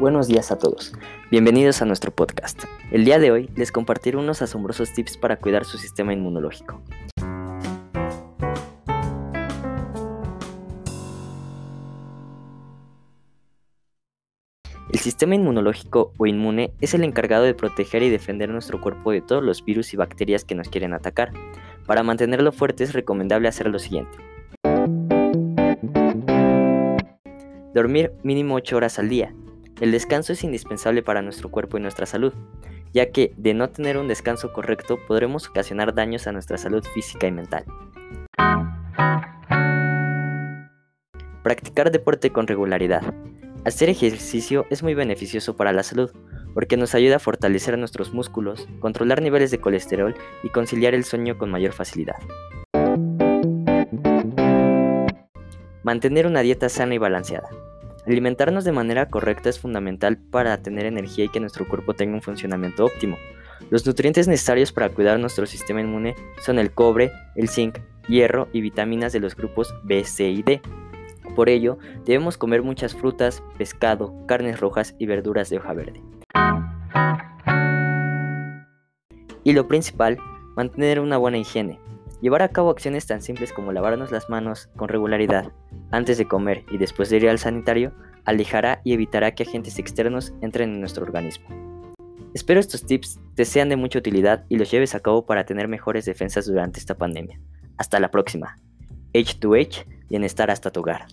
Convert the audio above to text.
Buenos días a todos, bienvenidos a nuestro podcast. El día de hoy les compartiré unos asombrosos tips para cuidar su sistema inmunológico. El sistema inmunológico o inmune es el encargado de proteger y defender nuestro cuerpo de todos los virus y bacterias que nos quieren atacar. Para mantenerlo fuerte es recomendable hacer lo siguiente. Dormir mínimo 8 horas al día, el descanso es indispensable para nuestro cuerpo y nuestra salud, ya que de no tener un descanso correcto podremos ocasionar daños a nuestra salud física y mental. Practicar deporte con regularidad. Hacer ejercicio es muy beneficioso para la salud, porque nos ayuda a fortalecer nuestros músculos, controlar niveles de colesterol y conciliar el sueño con mayor facilidad. Mantener una dieta sana y balanceada. Alimentarnos de manera correcta es fundamental para tener energía y que nuestro cuerpo tenga un funcionamiento óptimo. Los nutrientes necesarios para cuidar nuestro sistema inmune son el cobre, el zinc, hierro y vitaminas de los grupos B, C y D. Por ello, debemos comer muchas frutas, pescado, carnes rojas y verduras de hoja verde. Y lo principal, mantener una buena higiene. Llevar a cabo acciones tan simples como lavarnos las manos con regularidad antes de comer y después de ir al sanitario alejará y evitará que agentes externos entren en nuestro organismo. Espero estos tips te sean de mucha utilidad y los lleves a cabo para tener mejores defensas durante esta pandemia. Hasta la próxima. H2H, bienestar hasta tu hogar.